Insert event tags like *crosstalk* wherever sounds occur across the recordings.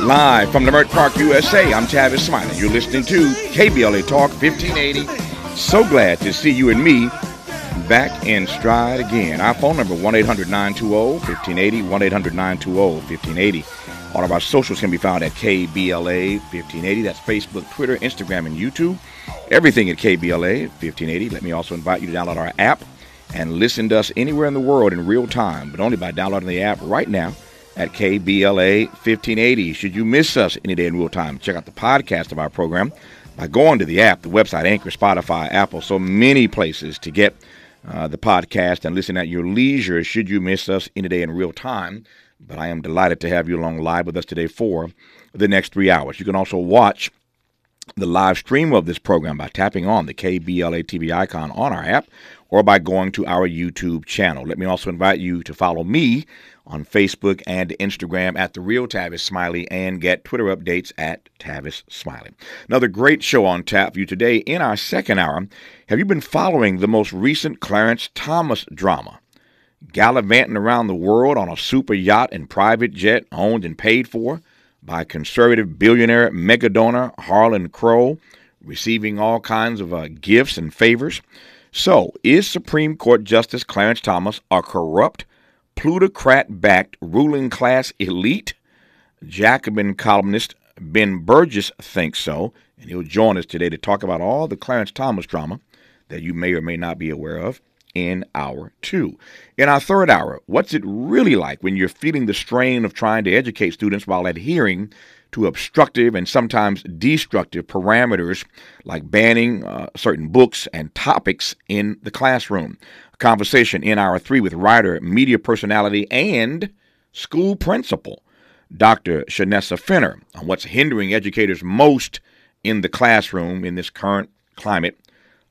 Live from Leimert Park, USA, I'm Tavis Smiley. You're listening to KBLA Talk 1580. So glad to see you and me back in stride again. Our phone number 1-800-920-1580, 1-800-920-1580. All of our socials can be found at KBLA 1580. That's Facebook, Twitter, Instagram, and YouTube. Everything at KBLA 1580. Let me also invite you to download our app and listen to us anywhere in the world in real time, but only by downloading the app right now at KBLA 1580. Should you miss us any day in real time, check out the podcast of our program by going to the app, the website, Anchor, Spotify, Apple, so many places to get uh, the podcast and listen at your leisure should you miss us any day in real time. But I am delighted to have you along live with us today for the next three hours. You can also watch the live stream of this program by tapping on the KBLA TV icon on our app or by going to our YouTube channel. Let me also invite you to follow me on Facebook and Instagram at The Real Tavis Smiley and get Twitter updates at Tavis Smiley. Another great show on tap for you today. In our second hour, have you been following the most recent Clarence Thomas drama? Gallivanting around the world on a super yacht and private jet owned and paid for by conservative billionaire mega donor Harlan Crow, receiving all kinds of uh, gifts and favors. So, is Supreme Court Justice Clarence Thomas a corrupt, plutocrat backed ruling class elite? Jacobin columnist Ben Burgis thinks so, and he'll join us today to talk about all the Clarence Thomas drama that you may or may not be aware of in hour two. In our third hour, what's it really like when you're feeling the strain of trying to educate students while adhering to obstructive and sometimes destructive parameters like banning uh, certain books and topics in the classroom? A conversation in hour three with writer, media personality, and school principal. Dr. Shanessa Fenner on what's hindering educators most in the classroom in this current climate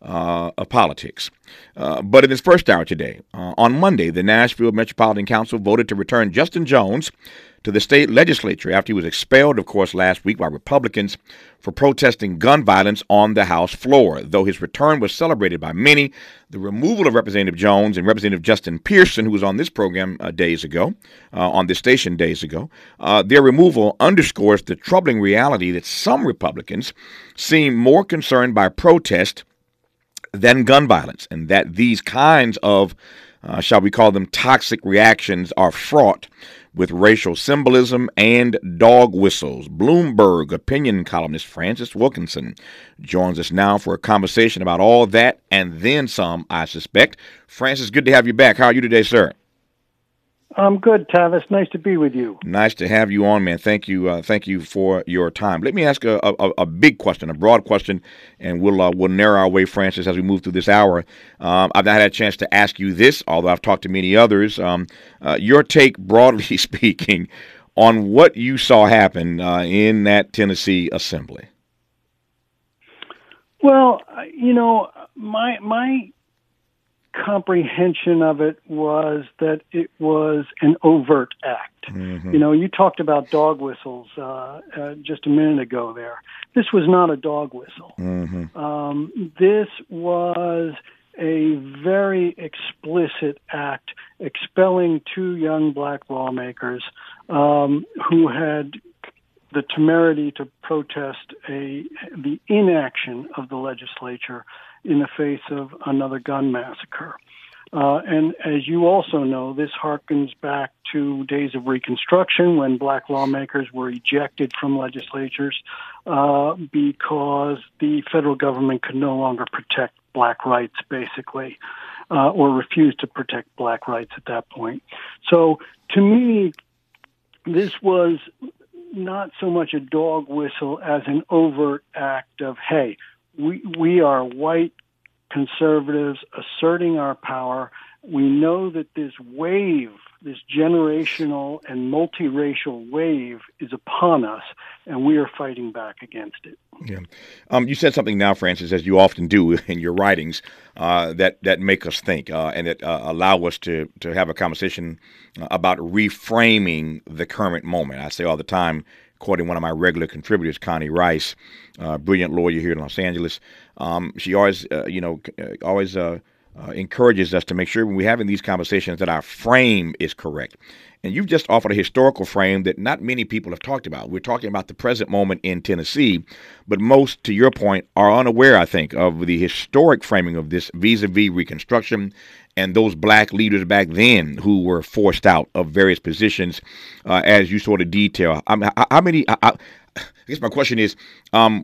uh, of politics. Uh, but in his first hour today, uh, on Monday, the Nashville Metropolitan Council voted to return Justin Jones to the state legislature after he was expelled, of course, last week by Republicans for protesting gun violence on the House floor. Though his return was celebrated by many, the removal of Representative Jones and Representative Justin Pearson, who was on this program uh, days ago, uh, on this station days ago, uh, their removal underscores the troubling reality that some Republicans seem more concerned by protest than gun violence, and that these kinds of, uh, shall we call them, toxic reactions are fraught with racial symbolism and dog whistles. Bloomberg opinion columnist Francis Wilkinson joins us now for a conversation about all that and then some, I suspect. Francis, good to have you back. How are you today, sir? I'm good, Tavis. Nice to be with you. Nice to have you on, man. Thank you. Uh, thank you for your time. Let me ask a, a, a big question, a broad question, and we'll uh, we'll narrow our way, Francis, as we move through this hour. Um, I've not had a chance to ask you this, although I've talked to many others. Um, uh, your take, broadly *laughs* speaking, on what you saw happen uh, in that Tennessee assembly. Well, you know, my my comprehension of it was that it was an overt act. Mm-hmm. You know, you talked about dog whistles uh, uh, just a minute ago there. This was not a dog whistle. Mm-hmm. Um, this was a very explicit act expelling two young black lawmakers um, who had the temerity to protest a the inaction of the legislature in the face of another gun massacre. Uh, and as you also know, this harkens back to days of Reconstruction when black lawmakers were ejected from legislatures uh, because the federal government could no longer protect black rights, basically, uh, or refused to protect black rights at that point. So to me, this was not so much a dog whistle as an overt act of, hey, we we are white conservatives asserting our power. We know that this wave, this generational and multiracial wave, is upon us, and we are fighting back against it. Yeah, um, you said something now, Francis, as you often do *laughs* in your writings, uh, that that make us think uh, and that uh, allow us to to have a conversation about reframing the current moment. I say all the time quoting one of my regular contributors, Connie Rice, uh, brilliant lawyer here in Los Angeles. Um, she always, uh, you know, uh, always uh, encourages us to make sure when we're having these conversations that our frame is correct. And you've just offered a historical frame that not many people have talked about. We're talking about the present moment in Tennessee, but most, to your point, are unaware, I think, of the historic framing of this vis a vis Reconstruction and those black leaders back then who were forced out of various positions, uh, as you sort of detail. I mean, how many? I, I, guess my question is um,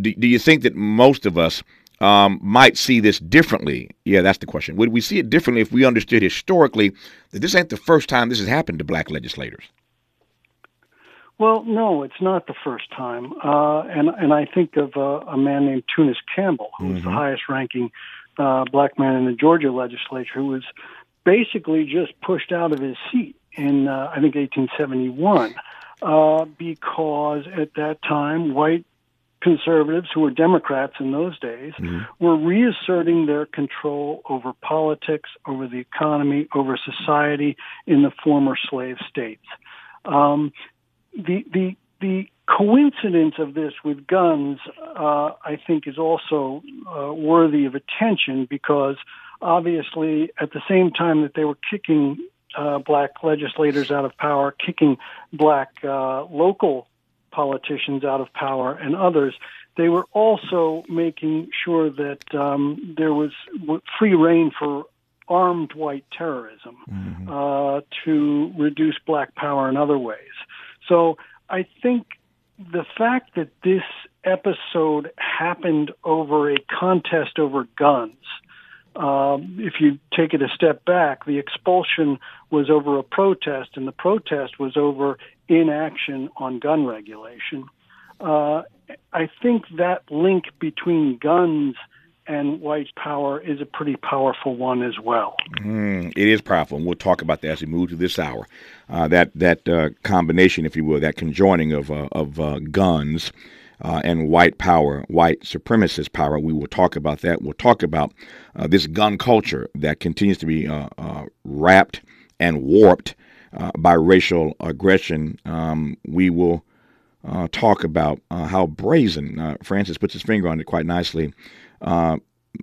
do, do you think that most of us um, might see this differently? Yeah, that's the question. Would we see it differently if we understood historically that this ain't the first time this has happened to black legislators? Well, no, it's not the first time, uh, and and I think of uh, a man named Tunis Campbell, who was mm-hmm. the highest-ranking uh, black man in the Georgia legislature, who was basically just pushed out of his seat in uh, I think 1871 uh, because at that time white conservatives, who were Democrats in those days, mm-hmm. were reasserting their control over politics, over the economy, over society in the former slave states. Um, the the the coincidence of this with guns, uh, I think, is also uh, worthy of attention because obviously, at the same time that they were kicking uh, black legislators out of power, kicking black uh, local politicians out of power and others, they were also making sure that um, there was free rein for armed white terrorism mm-hmm. uh, to reduce black power in other ways. So I think the fact that this episode happened over a contest over guns. Um, if you take it a step back, the expulsion was over a protest, and the protest was over inaction on gun regulation. Uh, I think that link between guns and white power is a pretty powerful one as well. Mm, it is powerful, and we'll talk about that as we move to this hour. Uh, that that uh, combination, if you will, that conjoining of uh, of uh, guns uh, and white power, white supremacist power. We will talk about that. We'll talk about uh, this gun culture that continues to be wrapped and warped by racial aggression. Um, we will. talk about how brazen Francis puts his finger on it quite nicely uh,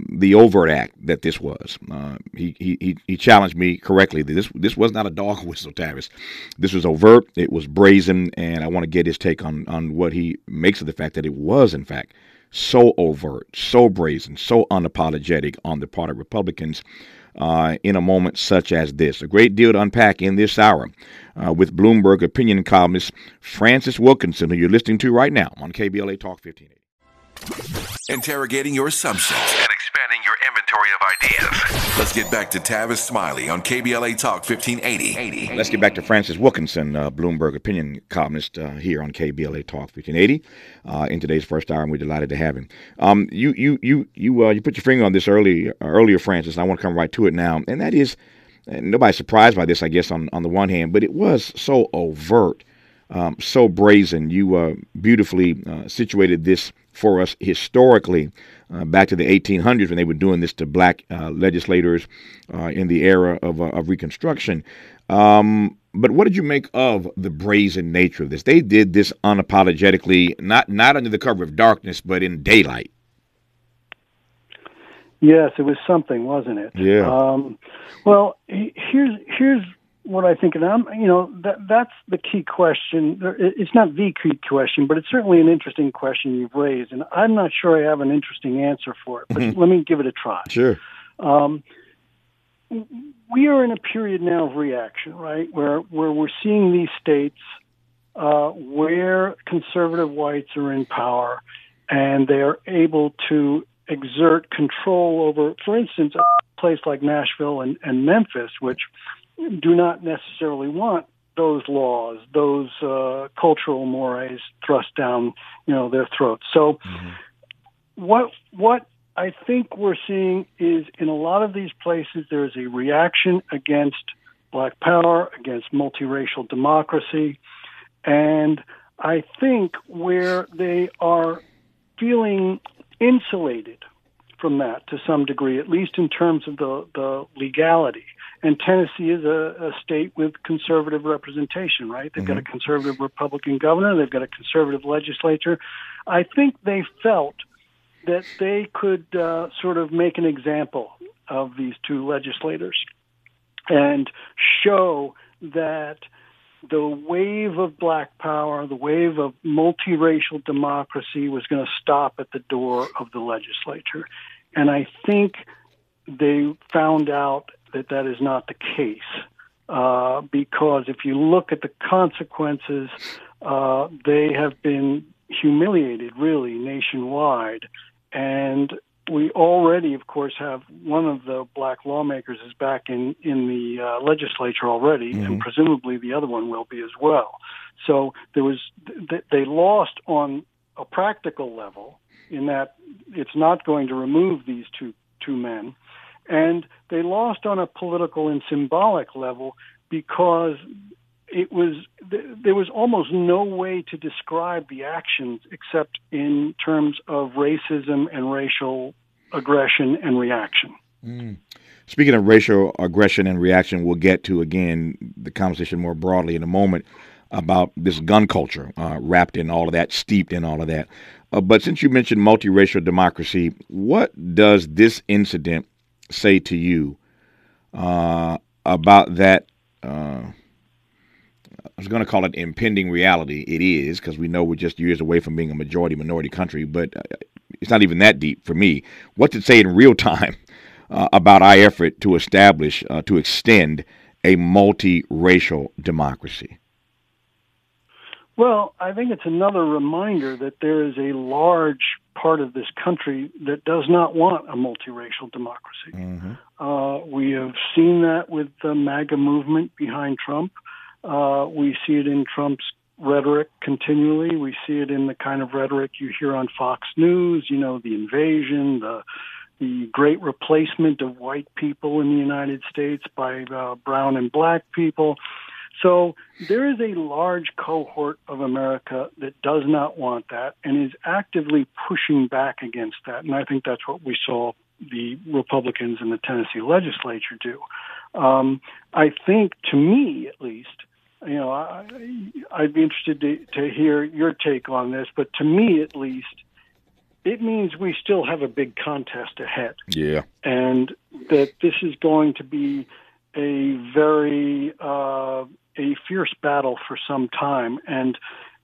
the overt act that this was. Uh, he, he he challenged me correctly this this was not a dog *laughs* whistle, Tavis. This was overt. It was brazen, and I want to get his take on on what he makes of the fact that it was, in fact, so overt, so brazen, so unapologetic on the part of Republicans. Uh, in a moment such as this. A great deal to unpack in this hour uh, with Bloomberg opinion columnist Francis Wilkinson, who you're listening to right now on KBLA Talk 1580. Interrogating your assumptions expanding your inventory of ideas. Let's get back to Tavis Smiley on KBLA Talk 1580. Let's get back to Francis Wilkinson, uh, Bloomberg opinion columnist uh, here on KBLA Talk 1580 uh, in today's first hour, and we're delighted to have him. Um, you you you you uh, you put your finger on this early earlier, Francis, and I want to come right to it now, and that is, and nobody's surprised by this, I guess, on on the one hand, but it was so overt, um, so brazen. You uh, beautifully uh, situated this for us historically uh, back to the 1800s when they were doing this to black uh, legislators uh, in the era of, uh, of Reconstruction. Um, but what did you make of the brazen nature of this? They did this unapologetically, not not under the cover of darkness, but in daylight. Yes, it was something, wasn't it? Yeah. Um, well, here's here's what I think, and I'm, you know, that that's the key question. It's not the key question, but it's certainly an interesting question you've raised, and I'm not sure I have an interesting answer for it. But mm-hmm. let me give it a try. Sure. Um, we are in a period now of reaction, right, where where we're seeing these states uh, where conservative whites are in power, and they are able to exert control over, for instance, a place like Nashville and, and Memphis, which do not necessarily want those laws, those uh, cultural mores thrust down, you know, their throats. So, mm-hmm. what what I think we're seeing is in a lot of these places there is a reaction against black power, against multiracial democracy, and I think where they are feeling insulated from that to some degree, at least in terms of the, the legality and Tennessee is a, a state with conservative representation, right? They've mm-hmm. got a mm-hmm. conservative Republican governor, they've got a conservative legislature. I think they felt that they could uh, sort of make an example of these two legislators and show that the wave of black power, the wave of multiracial democracy was going to stop at the door of the legislature. And I think they found out that that is not the case. Uh, because if you look at the consequences, uh, they have been humiliated really nationwide. And we already, of course, have one of the black lawmakers is back in in the uh, legislature already, mm-hmm. and presumably the other one will be as well. So there was they lost on a practical level in that it's not going to remove these two two men, and they lost on a political and symbolic level because it was there was almost no way to describe the actions except in terms of racism and racial aggression and reaction. Mm. Speaking of racial aggression and reaction, we'll get to again the conversation more broadly in a moment about this gun culture uh, wrapped in all of that, steeped in all of that. Uh, but since you mentioned multiracial democracy, what does this incident say to you uh, about that? Uh, I was going to call it impending reality. It is because we know we're just years away from being a majority minority country, but uh, it's not even that deep for me. What to say in real *laughs* time uh, about our effort to establish, uh, to extend a multiracial democracy? Well, I think it's another reminder that there is a large part of this country that does not want a multiracial democracy. Mm-hmm. Uh, we have seen that with the MAGA movement behind Trump. Uh, we see it in Trump's rhetoric continually. We see it in the kind of rhetoric you hear on Fox News, you know, the invasion, the the great replacement of white people in the United States by uh, brown and black people. So there is a large cohort of America that does not want that and is actively pushing back against that. And I think that's what we saw the Republicans in the Tennessee legislature do. Um, I think, to me at least, you know, I, I'd be interested to, to hear your take on this, but to me at least, it means we still have a big contest ahead. Yeah. And that this is going to be a very uh, a fierce battle for some time. And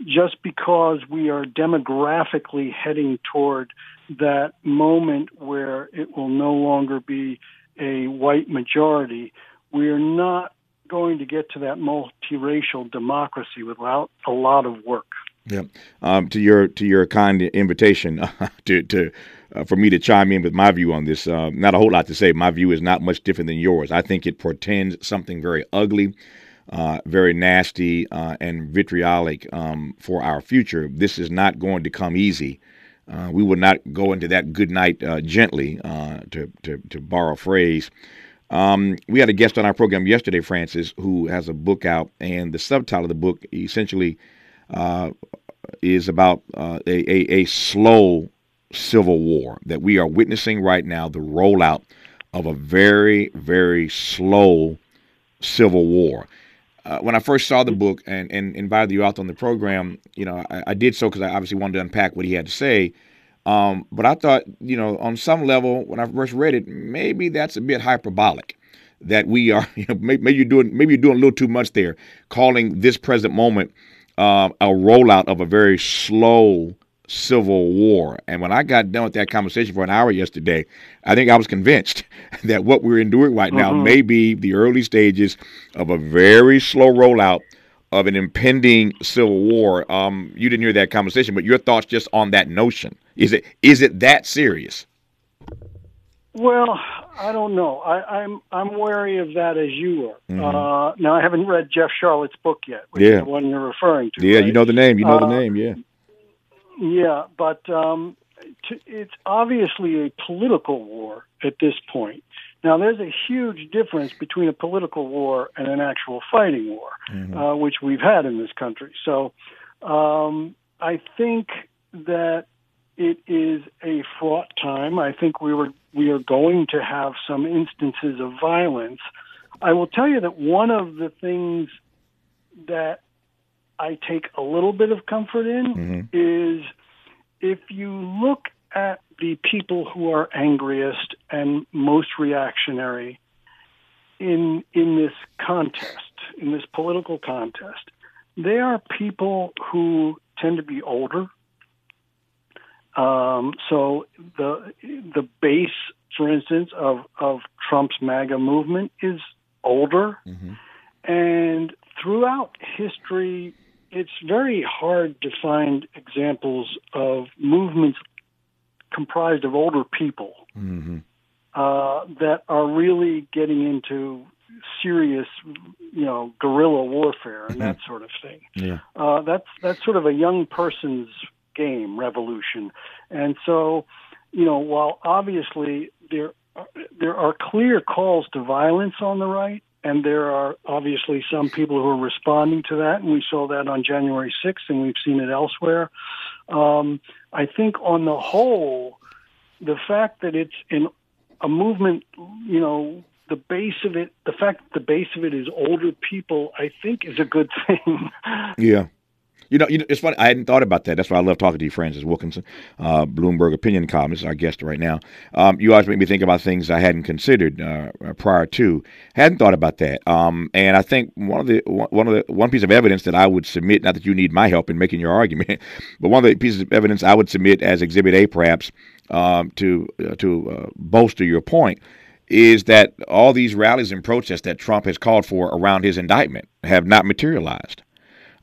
just because we are demographically heading toward that moment where it will no longer be a white majority, we are not going to get to that multiracial democracy without a lot of work. Yeah. Um, to your to your kind invitation *laughs* to to uh, for me to chime in with my view on this. Uh, not a whole lot to say. My view is not much different than yours. I think it portends something very ugly, uh, very nasty, uh, and vitriolic um, for our future. This is not going to come easy. Uh, we will not go into that good night gently, to, to to borrow a phrase. Um, we had a guest on our program yesterday, Francis, who has a book out, and the subtitle of the book essentially uh, is about uh, a, a, a, slow civil war that we are witnessing right now, the rollout of a very, very slow civil war. Uh, when I first saw the book and, and invited you out on the program, you know, I, I did so because I obviously wanted to unpack what he had to say. Um, but I thought, you know, on some level, when I first read it, maybe that's a bit hyperbolic. That we are, *laughs* you know, maybe, maybe you're doing, maybe you're doing a little too much there, calling this present moment uh, a rollout of a very slow civil war. And when I got done with that conversation for an hour yesterday, I think I was convinced *laughs* that what we're enduring right now mm-hmm. may be the early stages of a very slow rollout of an impending civil war. Um, you didn't hear that conversation, but your thoughts just on that notion. Is it is it that serious? Well, I don't know. I, am I'm, I'm wary of that as you are. Mm-hmm. Uh, now, I haven't read Jeff Sharlet's book yet, which yeah. is the one you're referring to. Yeah, right? you know the name. You know uh, the name. Yeah. Yeah, but um, to, it's obviously a political war at this point. Now, there's a huge difference between a political war and an actual fighting war, mm-hmm. uh, which we've had in this country. So, um, I think that it is a fraught time. I think we were we are going to have some instances of violence. I will tell you that one of the things that I take a little bit of comfort in mm-hmm. is if you look at the people who are angriest and most reactionary in in this contest, in this political contest. They are people who tend to be older. Um, so the the base, for instance, of of Trump's MAGA movement is older, mm-hmm. and throughout history, it's very hard to find examples of movements comprised of older people mm-hmm. uh, that are really getting into serious, you know, guerrilla warfare and that mm-hmm. *laughs* sort of thing. Yeah. Uh, that's that's sort of a young person's game, revolution, and so, you know, while obviously there there are clear calls to violence on the right, and there are obviously some people who are responding to that, and we saw that on January 6th, and we've seen it elsewhere. Um, I think on the whole, the fact that it's in a movement, you know, the base of it, the fact that the base of it is older people, I think is a good *laughs* thing. Yeah. You know, you know, it's funny. I hadn't thought about that. That's why I love talking to you, Francis Wilkinson, uh, Bloomberg opinion columnist, our guest right now. Um, you always make me think about things I hadn't considered uh, prior to. Hadn't thought about that. Um, and I think one of the one of the one piece of evidence that I would submit, not that you need my help in making your argument, *laughs* but one of the pieces of evidence I would submit as Exhibit A, perhaps, um, to uh, to uh, bolster your point is that all these rallies and protests that Trump has called for around his indictment have not materialized.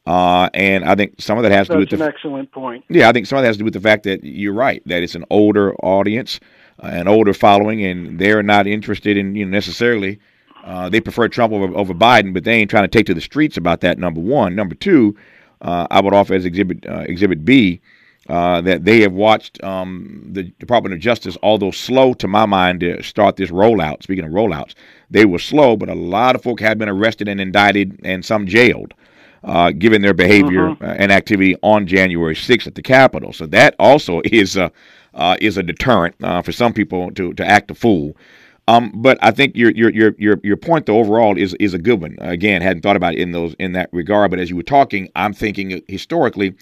Uh, and I think some of that has That's to do with an the, excellent point. Yeah, I think some of that has to do with the fact that you're right that it's an older audience, uh, an older following, and they're not interested in you know necessarily. Uh, they prefer Trump over, over Biden, but they ain't trying to take to the streets about that. Number one, number two, uh, I would offer as exhibit uh, exhibit B uh, that they have watched um, the Department of Justice, although slow to my mind to start this rollout. Speaking of rollouts, they were slow, but a lot of folk have been arrested and indicted, and some jailed. Uh, given their behavior uh-huh. and activity on January 6th at the Capitol. So that also *laughs* is a uh, is a deterrent uh, for some people to to act a fool. Um, but I think your your your your your point though overall is is a good one. Again, hadn't thought about it in those in that regard. But as you were talking, I'm thinking historically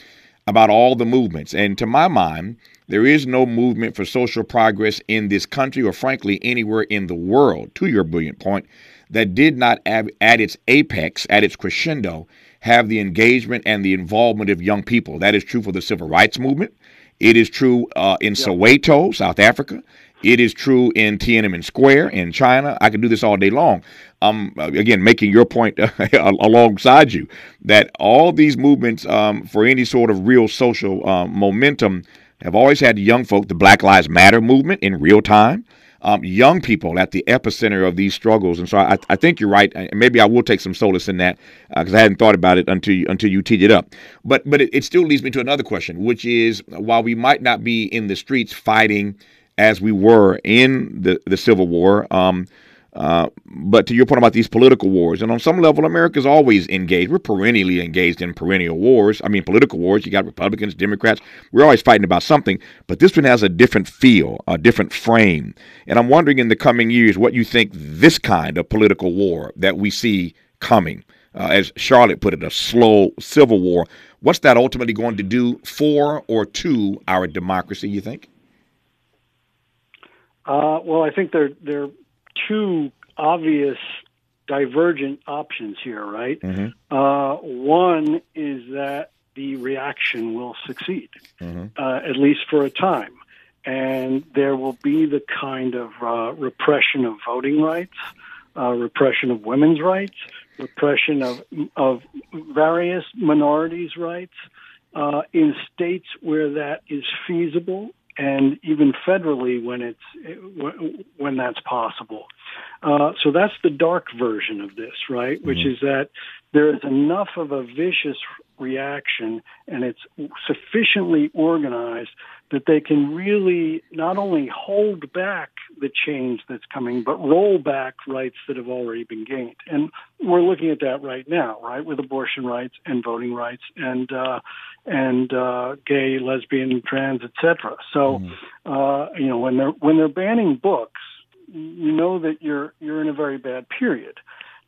about all the movements. And to my mind, there is no movement for social progress in this country or, frankly, anywhere in the world, to your brilliant point, that did not, at its apex, at its crescendo, have the engagement and the involvement of young people. That is true for the civil rights movement. It is true uh, in Soweto, South Africa. It is true in Tiananmen Square in China. I could do this all day long. Um, again, making your point *laughs* alongside you that all these movements um, for any sort of real social um, momentum have always had young folk, the Black Lives Matter movement in real time. Um, young people at the epicenter of these struggles. And so I, I think you're right. Maybe I will take some solace in that because uh, I hadn't thought about it until you, until you teed it up. But but it, it, still leads me to another question, which is while we might not be in the streets fighting as we were in the, the Civil War. Um, uh, but to your point about these political wars, and on some level, America's always engaged. We're perennially engaged in perennial wars. I mean, political wars. You got Republicans, Democrats. We're always fighting about something. But this one has a different feel, a different frame. And I'm wondering in the coming years what you think this kind of political war that we see coming, uh, as Sharlet put it, a slow civil war. What's that ultimately going to do for or to our democracy? You think? Uh, well, I think there are two obvious divergent options here, right? Mm-hmm. Uh, one is that the reaction will succeed, mm-hmm. uh, at least for a time, and there will be the kind of uh, repression of voting rights, uh, repression of women's rights, repression of of various minorities' rights uh, in states where that is feasible and even federally when it's when that's possible. Uh, so that's the dark version of this, right? Mm-hmm. Which is that there is enough of a vicious reaction, and it's sufficiently organized that they can really not only hold back the change that's coming, but roll back rights that have already been gained. And we're looking at that right now, right, with abortion rights and voting rights and uh, and uh, gay, lesbian, trans, etc. So, mm-hmm. uh, you know, when they're when they're banning books, you know that you're you're in a very bad period.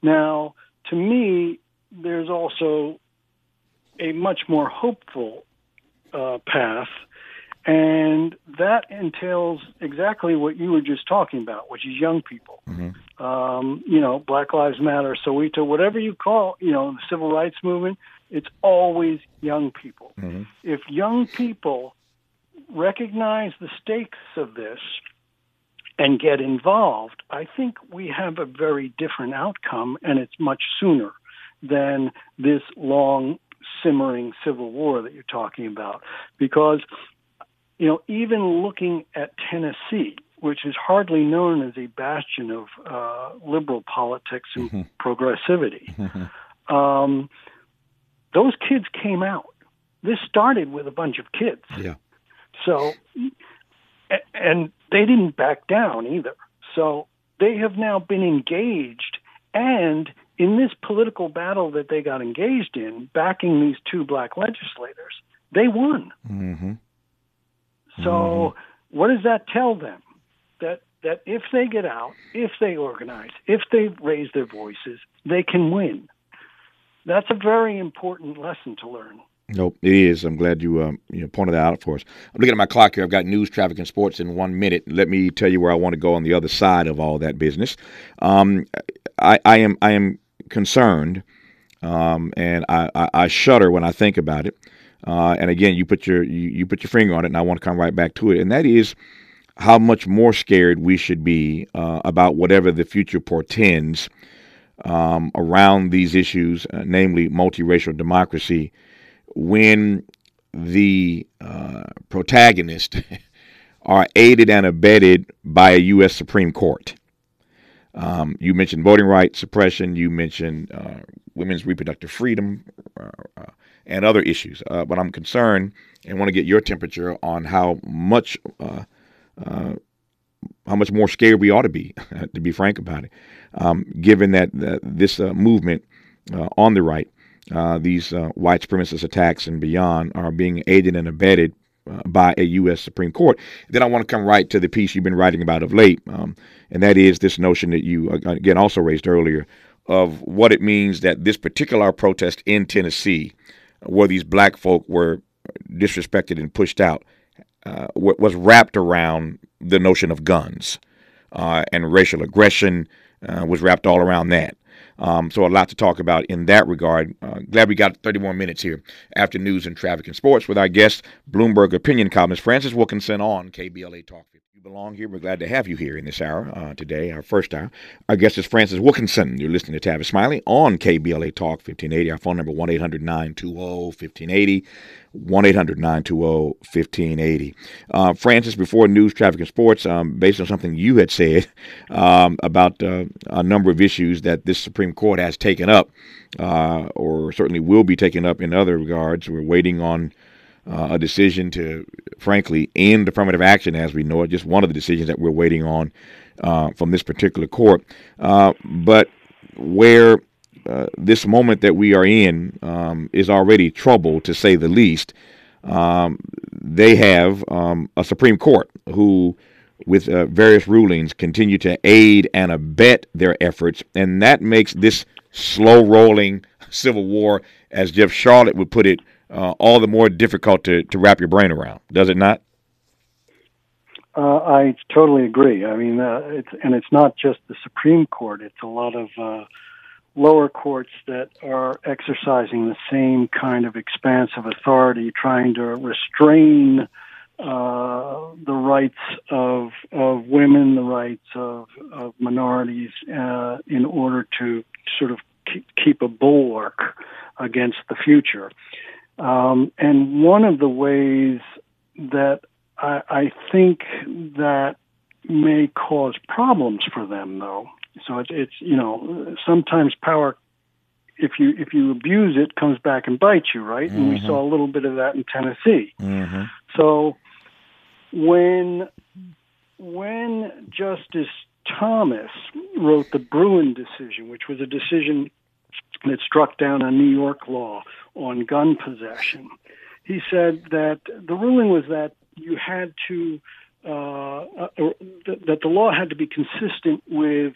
Now, to me, there's also a much more hopeful uh, path And that entails exactly what you were just talking about, which is young people. Mm-hmm. Um, you know, Black Lives Matter, Soweto, whatever you call, you know, the civil rights movement, it's always young people. Mm-hmm. If young people recognize the stakes of this and get involved, I think we have a very different outcome, and it's much sooner than this long simmering civil war that you're talking about. Because, you know, even looking at Tennessee, which is hardly known as a bastion of uh, liberal politics and mm-hmm. progressivity, um, those kids came out. This started with a bunch of kids. Yeah. So, and they didn't back down either. So they have now been engaged and in this political battle that they got engaged in, backing these two black legislators, they won. Mm-hmm. So, mm-hmm. what does that tell them? That that if they get out, if they organize, if they raise their voices, they can win. That's a very important lesson to learn. Nope, it is. I'm glad you um, you know, pointed that out for us. I'm looking at my clock here. I've got news, traffic, and sports in one minute. Let me tell you where I want to go on the other side of all that business. Um, I, I am I am concerned, um, and I, I, I, shudder when I think about it. Uh, and again, you put your you, you put your finger on it, and I want to come right back to it, and that is how much more scared we should be uh, about whatever the future portends um, around these issues, uh, namely multiracial democracy, when the uh, protagonists *laughs* are aided and abetted by a U.S. Supreme Court. Um, you mentioned voting rights suppression. You mentioned uh, women's reproductive freedom uh, and other issues. Uh, but I'm concerned and want to get your temperature on how much uh, uh, how much more scared we ought to be, *laughs* to be frank about it, um, given that this movement on the right, these white supremacist attacks and beyond, are being aided and abetted uh, by a U.S. Supreme Court. Then I want to come right to the piece you've been writing about of late, um, and that is this notion that you, uh, again, also raised earlier of what it means that this particular protest in Tennessee, where these black folk were disrespected and pushed out, uh, was wrapped around the notion of guns uh, and racial aggression uh, was wrapped all around that. Um, so a lot to talk about in that regard. Uh, glad we got 30 more minutes here after news and traffic and sports with our guest, Bloomberg opinion columnist Francis Wilkinson on KBLA Talk If you belong here. We're glad to have you here in this hour uh, today, our first hour. Our guest is Francis Wilkinson. You're listening to Tavis Smiley on KBLA Talk 1580. Our phone number 1 800 920 1580. 1 800 920 1580. Uh, Francis, before news, traffic, and sports, um, based on something you had said *laughs* um, about uh, a number of issues that this Supreme Court has taken up, uh, or certainly will be taken up in other regards, we're waiting on uh, a decision to, frankly, end affirmative action as we know it. Just one of the decisions that we're waiting on uh, from this particular court. Uh, but where uh, this moment that we are in um, is already trouble, to say the least, um, they have um, a Supreme Court who, with uh, various rulings, continue to aid and abet their efforts. And that makes this slow rolling *laughs* civil war, as Jeff Sharlet would put it, uh, all the more difficult to, to wrap your brain around, does it not? Uh, I totally agree. I mean, uh, it's and it's not just the Supreme Court; it's a lot of uh, lower courts that are exercising the same kind of expansive authority, trying to restrain uh, the rights of of women, the rights of of minorities, uh, in order to sort of keep a bulwark against the future. Um, and one of the ways that I, I think that may cause problems for them, though. So it's, it's you know sometimes power, if you if you abuse it, comes back and bites you, right? Mm-hmm. And we mm-hmm. saw a little bit of that in Tennessee. Mm-hmm. So when when Justice Thomas wrote the Bruen decision, which was a decision that struck down a New York law on gun possession. He said that the ruling was that you had to uh, uh, that the law had to be consistent with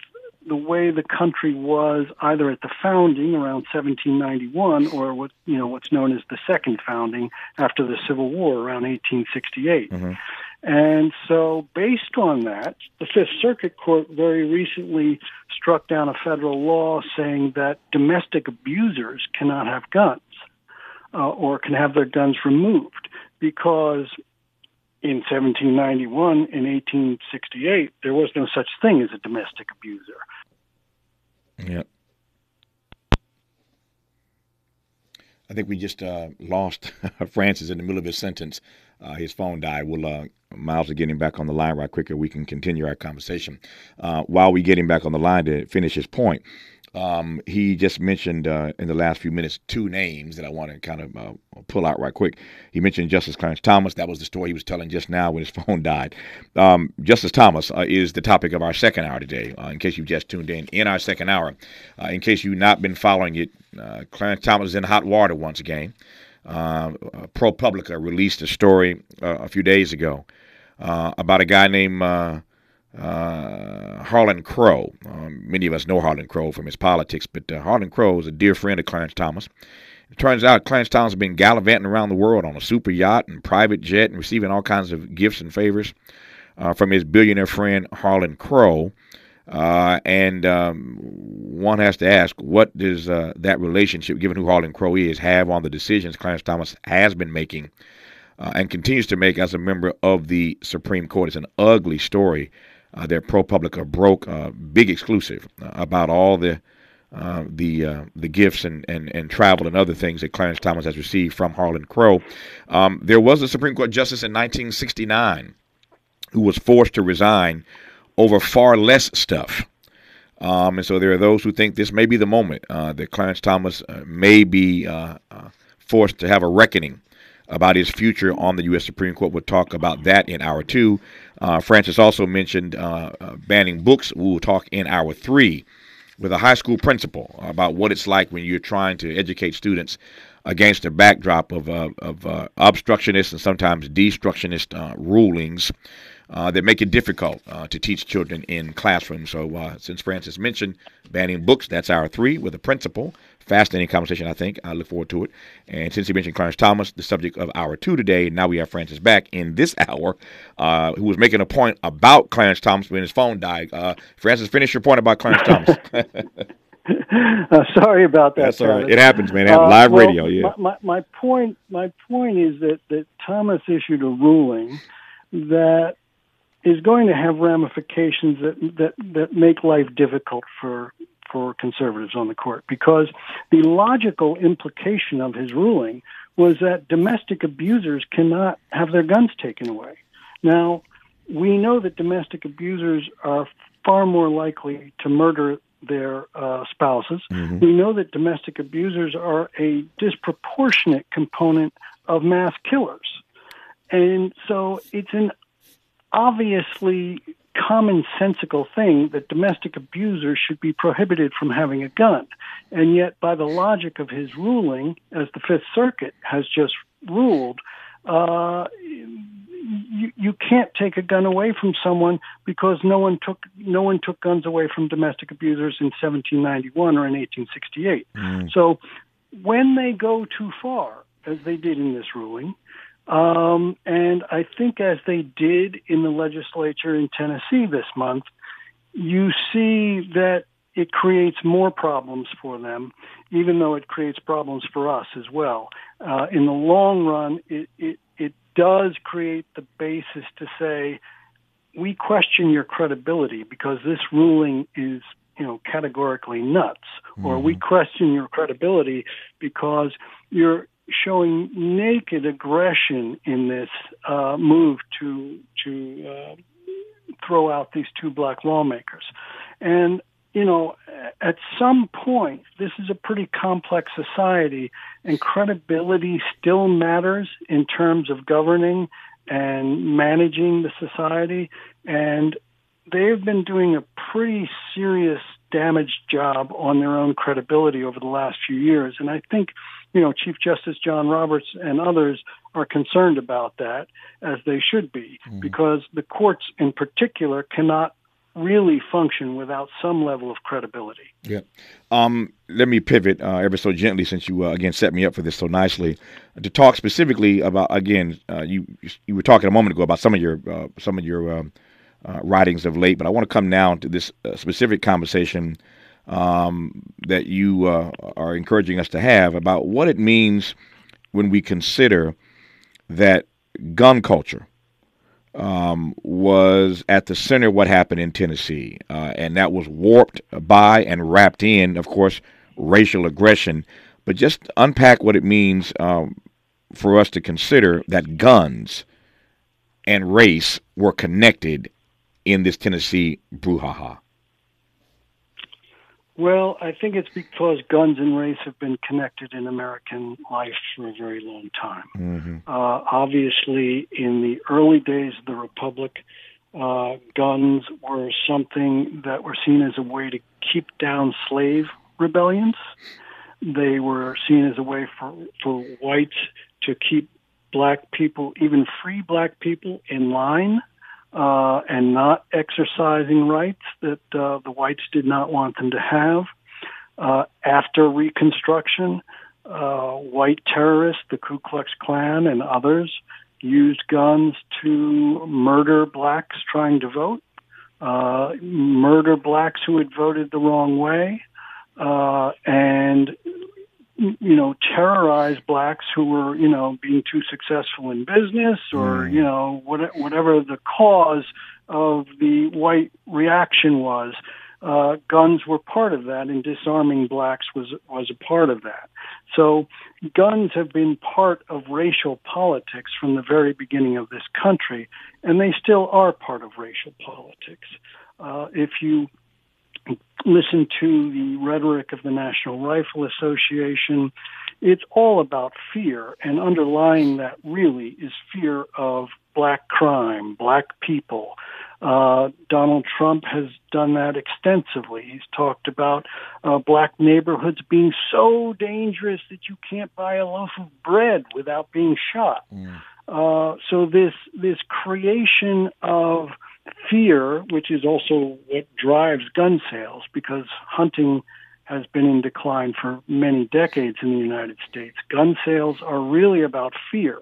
the way the country was either at the founding around 1791 or what you know what's known as the second founding after the Civil War around 1868. Mm-hmm. And so, based on that, the Fifth Circuit Court very recently struck down a federal law saying that domestic abusers cannot have guns uh, or can have their guns removed because in 1791 and 1868 there was no such thing as a domestic abuser. Yeah. I think we just uh, lost *laughs* Francis in the middle of his sentence. Uh, his phone died. We'll uh, Miles will get him back on the line right quicker. We can continue our conversation. Uh, while we get him back on the line to finish his point, um, he just mentioned uh, in the last few minutes two names that I want to kind of uh, pull out right quick. He mentioned Justice Clarence Thomas. That was the story he was telling just now when his *laughs* phone died. Um, Justice Thomas uh, is the topic of our second hour today. Uh, in case you've just tuned in, in our second hour, uh, in case you've not been following it, uh, Clarence Thomas is in hot water once again. ProPublica released a story a few days ago about a guy named uh, Harlan Crow. Um, many of us know Harlan Crow from his politics, but uh, Harlan Crow is a dear friend of Clarence Thomas. It turns out Clarence Thomas has been gallivanting around the world on a super yacht and private jet and receiving all kinds of gifts and favors uh, from his billionaire friend Harlan Crow. Uh, and um, one has to ask, what does uh, that relationship, given who Harlan Crow is, have on the decisions Clarence Thomas has been making uh, and continues to make as a member of the Supreme Court? It's an ugly story uh, their ProPublica broke uh, big exclusive uh, about all the uh, the uh, the gifts and, and, and travel and other things that Clarence Thomas has received from Harlan Crow. Um, there was a Supreme Court justice in 1969 who was forced to resign over far less stuff. Um, and so there are those who think this may be the moment uh, that Clarence Thomas may be forced to have a reckoning about his future on the U.S. Supreme Court. We'll talk about that in hour two. Uh, Francis also mentioned uh, uh, banning books. We will talk in hour three with a high school principal about what it's like when you're trying to educate students against a backdrop of, uh, of uh, obstructionist and sometimes destructionist uh, rulings uh, that make it difficult uh, to teach children in classrooms. So, since Francis mentioned banning books, that's our three with a principal. Fascinating conversation, I think. I look forward to it. And since you mentioned Clarence Thomas, the subject of our two today, now we have Francis back in this hour, uh, who was making a point about Clarence Thomas when his phone died. Uh, Francis, finish your point about Clarence Thomas. *laughs* *laughs* uh, sorry about that. That's all right. It happens, man. Uh, live well, radio. Yeah. My, my, my, point. My point is that that Thomas issued a ruling that is going to have ramifications that that that make life difficult for for conservatives on the court because the logical implication of his ruling was that domestic abusers cannot have their guns taken away. Now, we know that domestic abusers are far more likely to murder their uh, spouses. Mm-hmm. We know that domestic abusers are a disproportionate component of mass killers. And so it's an obviously commonsensical thing that domestic abusers should be prohibited from having a gun. And yet, by the logic of his ruling, as the Fifth Circuit has just ruled, uh, you, you can't take a gun away from someone because no one took no one took guns away from domestic abusers in 1791 or in 1868. Mm. So when they go too far, as they did in this ruling, um, and I think as they did in the legislature in Tennessee this month, you see that it creates more problems for them, even though it creates problems for us as well. Uh, in the long run, it, it, it does create the basis to say, we question your credibility because this ruling is you know categorically nuts mm-hmm. or we mm-hmm. question your credibility because you're showing naked aggression in this uh, move to to uh, throw out these two black lawmakers. And you know, at some point, this is a pretty complex society, and credibility still matters in terms of governing and managing the society. And they've been doing a pretty serious damaged job on their own credibility over the last few years. And I think you know, Chief Justice John Roberts and others are concerned about that, as they should be, mm. because the courts in particular cannot really function without some level of credibility. Yeah. Um, let me pivot uh, ever so gently, since you uh, again set me up for this so nicely, to talk specifically about again. Uh, you you were talking a moment ago about some of your uh, some of your um, uh, writings of late, but I want to come now to this uh, specific conversation um, that you are encouraging us to have about what it means when we consider that gun culture um, was at the center of what happened in Tennessee, uh, and that was warped by and wrapped in, of course, racial aggression. But just unpack what it means um, for us to consider that guns and race were connected in this Tennessee brouhaha. Well, I think it's because guns and race have been connected in American life for a very long time. Mm-hmm. Uh, obviously, in the early days of the Republic, uh, guns were something that were seen as a way to keep down slave rebellions. They were seen as a way for, for whites to keep black people, even free black people, in line uh, and not exercising rights that uh, the whites did not want them to have. Uh, after Reconstruction, uh, white terrorists, the Ku Klux Klan, and others used guns to murder blacks trying to vote, uh, murder blacks who had voted the wrong way, uh, and you know, terrorize blacks who were, you know, being too successful in business or, mm. you know, what, whatever the cause of the white reaction was. Uh, guns were part of that, and disarming blacks was was a part of that. So, guns have been part of racial politics from the very beginning of this country, and they still are part of racial politics. Uh, if you listen to the rhetoric of the National Rifle Association. It's all about fear, and underlying that really is fear of black crime, black people. Uh, Donald Trump has done that extensively. He's talked about uh, black neighborhoods being so dangerous that you can't buy a loaf of bread without being shot. Mm. Uh, so this this creation of fear, which is also what drives gun sales, because hunting has been in decline for many decades in the United States. Gun sales are really about fear.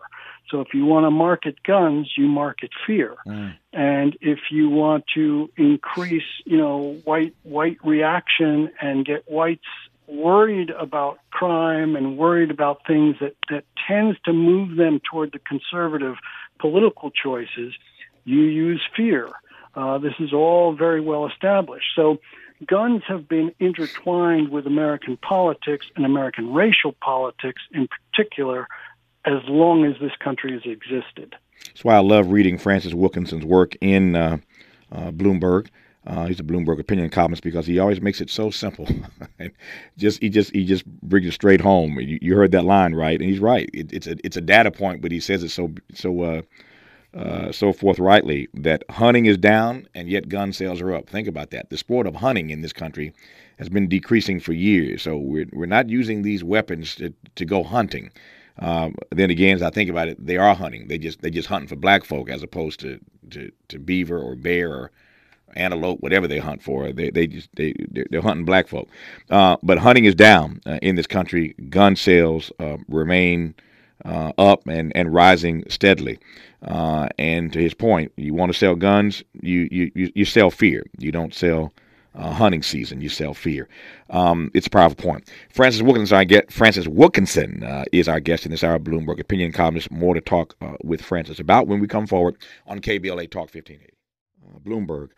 So if you want to market guns, you market fear. Mm. And if you want to increase, you know, white white reaction and get whites worried about crime and worried about things that, that tends to move them toward the conservative political choices, you use fear. Uh, this is all very well established. So guns have been intertwined with American politics and American racial politics in particular as long as this country has existed. That's why I love reading Francis Wilkinson's work in uh, uh, Bloomberg. Uh, he's a Bloomberg opinion columnist because he always makes it so simple. *laughs* just he just he just brings it straight home. You, you heard that line right, and he's right. It, it's a it's a data point, but he says it so so uh, so forthrightly that hunting is down and yet gun sales are up. Think about that. The sport of hunting in this country has been decreasing for years. So we're we're not using these weapons to to go hunting. Um, then again, as I think about it, they are hunting. They just they just hunting for black folk as opposed to to, to beaver or bear or antelope, whatever they hunt for. They they just they they're, hunting black folk. Uh, but hunting is down uh, in this country. Gun sales uh, remain uh, up and, and rising steadily. Uh, and to his point, you want to sell guns, you, you, you sell fear. You don't sell uh, hunting season, you sell fear. Um, it's a powerful point. Francis Wilkinson, I get Francis Wilkinson uh, is our guest in this hour. Bloomberg opinion columnist. More to talk uh, with Francis about when we come forward on KBLA Talk 1580. Uh, Bloomberg,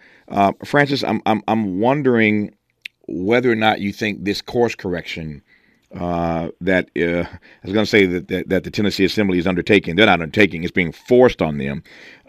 Francis, I'm I'm I'm wondering whether or not you think this course correction uh, that uh, I was going to say that, that, that the Tennessee Assembly is undertaking. They're not undertaking; it's being forced on them.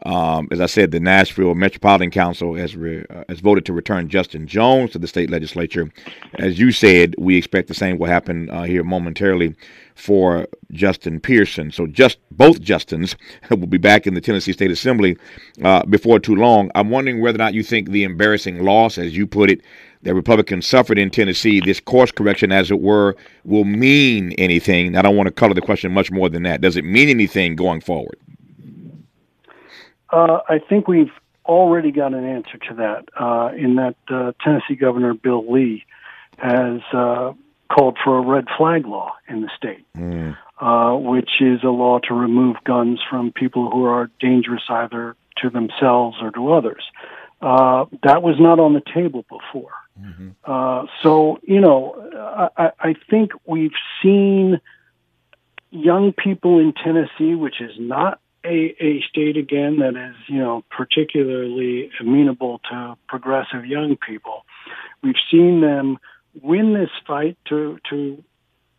Um, as I said, the Nashville Metropolitan Council has re, uh, has voted to return Justin Jones to the state legislature. As you said, we expect the same will happen uh, here momentarily for Justin Pearson. So just both Justins *laughs* will be back in the Tennessee State Assembly uh, before too long. I'm wondering whether or not you think the embarrassing loss, as you put it, that Republicans suffered in Tennessee, this course correction, as it were, will mean anything. I don't want to color the question much more than that. Does it mean anything going forward? Uh, I think we've already got an answer to that uh, in that uh, Tennessee Governor Bill Lee has uh, called for a red flag law in the state, mm. uh, which is a law to remove guns from people who are dangerous either to themselves or to others. Uh, that was not on the table before. Mm-hmm. Uh, so, you know, I, I think we've seen young people in Tennessee, which is not a, a state again that is, you know, particularly amenable to progressive young people. We've seen them win this fight to to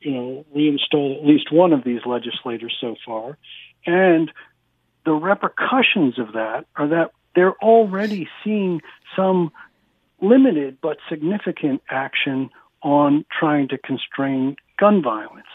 you know reinstall at least one of these legislators so far, and the repercussions of that are that they're already seeing some limited but significant action on trying to constrain gun violence.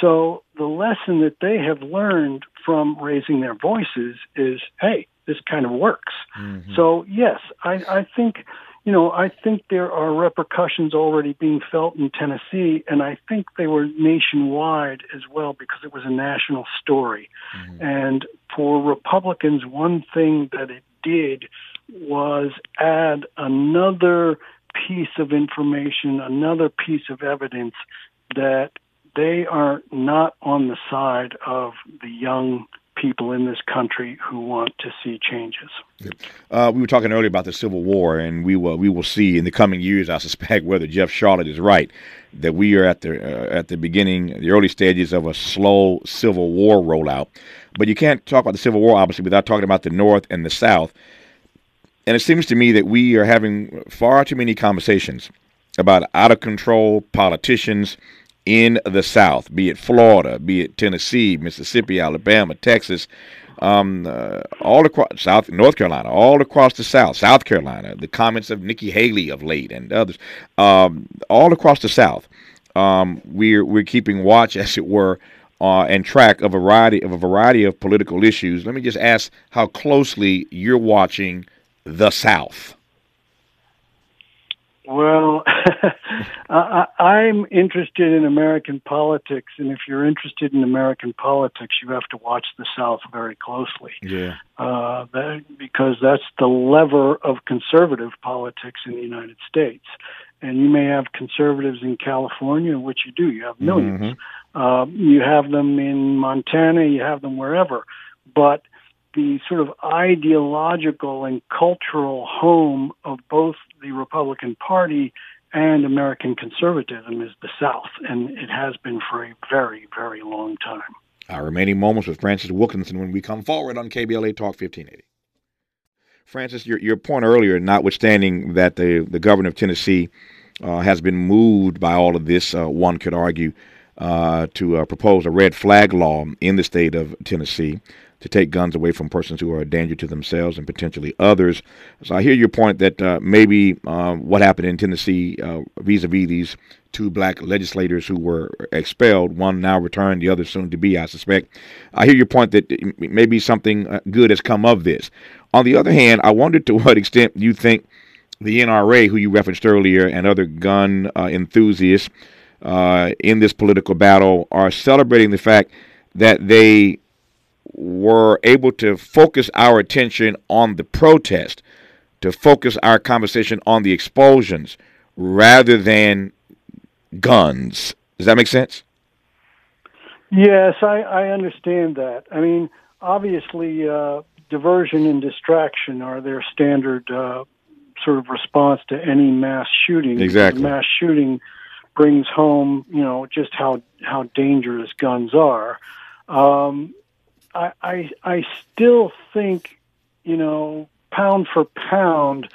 So the lesson that they have learned from raising their voices is, hey, this kind of works. Mm-hmm. So yes, I, I think you know, I think there are repercussions already being felt in Tennessee, and I think they were nationwide as well because it was a national story. Mm-hmm. And for Republicans, one thing that it did was add another piece of information, another piece of evidence that they are not on the side of the young people in this country who want to see changes. Uh, we were talking earlier about the Civil War, and we will we will see in the coming years, I suspect, *laughs* whether Jeff Sharlet is right that we are at the uh, at the beginning, the early stages of a slow Civil War rollout. But you can't talk about the Civil War obviously without talking about the North and the South. And it seems to me that we are having far too many conversations about out of control politicians in the South, be it Florida, be it Tennessee, Mississippi, Alabama, Texas, um, uh, all across South North Carolina, all across the South, South Carolina. The comments of Nikki Haley of late and others, um, all across the South. Um, we're we're keeping watch, *laughs* as it were, uh, and track of a variety of a variety of political issues. Let me just ask how closely you're watching the South. Well, *laughs* I, I'm interested in American politics, and if you're interested in American politics, you have to watch the South very closely. Yeah. Uh, that, because that's the lever of conservative politics in the United States. And you may have conservatives in California, which you do. You have 1000000s mm-hmm. uh, you have them in Montana. You have them wherever. But the sort of ideological and cultural home of both the Republican Party and American conservatism is the South, and it has been for a very, very long time. Our remaining moments with Francis Wilkinson when we come forward on KBLA Talk 1580. Francis, your, your point earlier, notwithstanding that the, the governor of Tennessee uh, has been moved by all of this, uh, one could argue, uh, to uh, propose a red flag law in the state of Tennessee to take guns away from persons who are a danger to themselves and potentially others. So I hear your point that uh, maybe uh, what happened in Tennessee vis a vis these two black legislators who were expelled, one now returned, the other soon to be, I suspect. I hear your point that maybe something uh, good has come of this. On the other hand, I wonder to *laughs* what extent you think the NRA, who you referenced earlier, and other gun uh, enthusiasts uh, in this political battle are celebrating the fact that they were able to focus our attention on the protest, to focus our conversation on the explosions rather than guns. Does that make sense? Yes, I, I understand that. I mean, obviously, uh, diversion and distraction are their standard uh, sort of response to any mass shooting. Exactly. Mass shooting brings home, you know, just how how dangerous guns are. Um, I, I I still think, you know, pound for pound,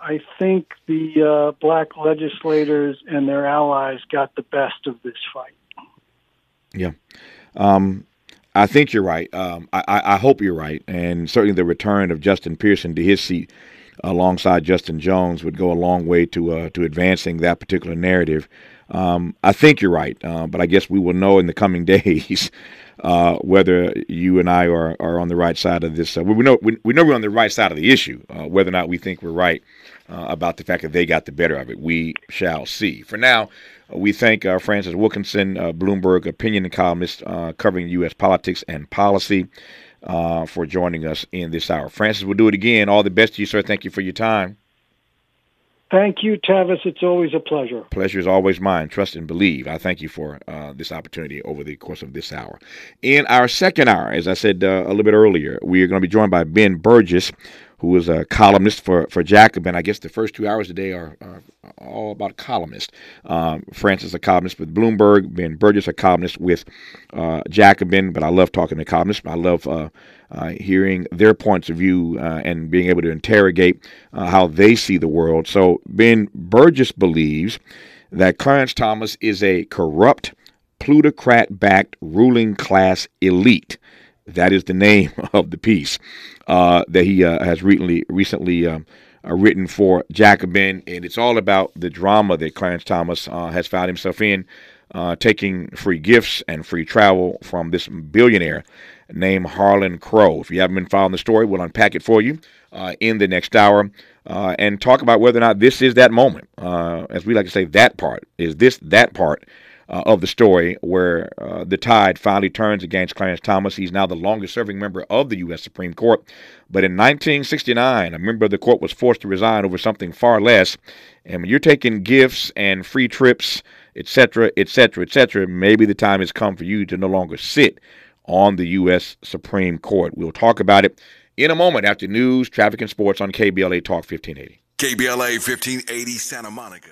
I think the uh, black legislators and their allies got the best of this fight. Yeah. Um, I think you're right. Um, I, I, hope you're right. And certainly the return of Justin Pearson to his seat alongside Justin Jones would go a long way to uh, to advancing that particular narrative. Um, I think you're right, uh, but I guess we will know in the coming *laughs* days uh, whether you and I are, are on the right side of this. Uh, we know we, we, know we're on the right side of the issue. Uh, whether or not we think we're right uh, about the fact that they got the better of it, we shall see. For now, we thank uh, Francis Wilkinson, Bloomberg opinion columnist covering U.S. politics and policy. uh, for joining us in this hour. Francis, we'll do it again. All the best to you, sir. Thank you for your time. Thank you, Tavis. It's always a pleasure. Pleasure is always mine. Trust and believe. I thank you for uh, this opportunity over the course of this hour. In our second hour, as I said uh, a little bit earlier, we are going to be joined by Ben Burgis, who is a columnist for, for Jacobin. I guess the first two hours today are, are all about columnists. Um, Francis, a columnist with Bloomberg, Ben Burgis, a columnist with uh, Jacobin, but I love talking to columnists. I love uh, uh, hearing their points of view uh, and being able to interrogate uh, how they see the world. So Ben Burgis believes that Clarence Thomas is a corrupt, plutocrat backed ruling class elite. That is the name *laughs* of the piece uh, that he uh, has recently recently um, uh, written for Jacobin, and it's all about the drama that Clarence Thomas has found himself in, taking free gifts and free travel from this billionaire named Harlan Crow. If you haven't been following the story, we'll unpack it for you uh, in the next hour uh, and talk about whether or not this is that moment. Uh, as we like to say, that part. Is this that part uh, of the story where uh, the tide finally turns against Clarence Thomas? He's now the longest serving member of the U.S. Supreme Court. But in 1969, a member of the court was forced to resign over something far less. And when you're taking gifts and free trips, etc., etc., etc., maybe the time has come for you to no longer sit on the U.S. Supreme Court. We'll talk about it in a moment after news, traffic, and sports on KBLA Talk 1580. KBLA 1580 Santa Monica.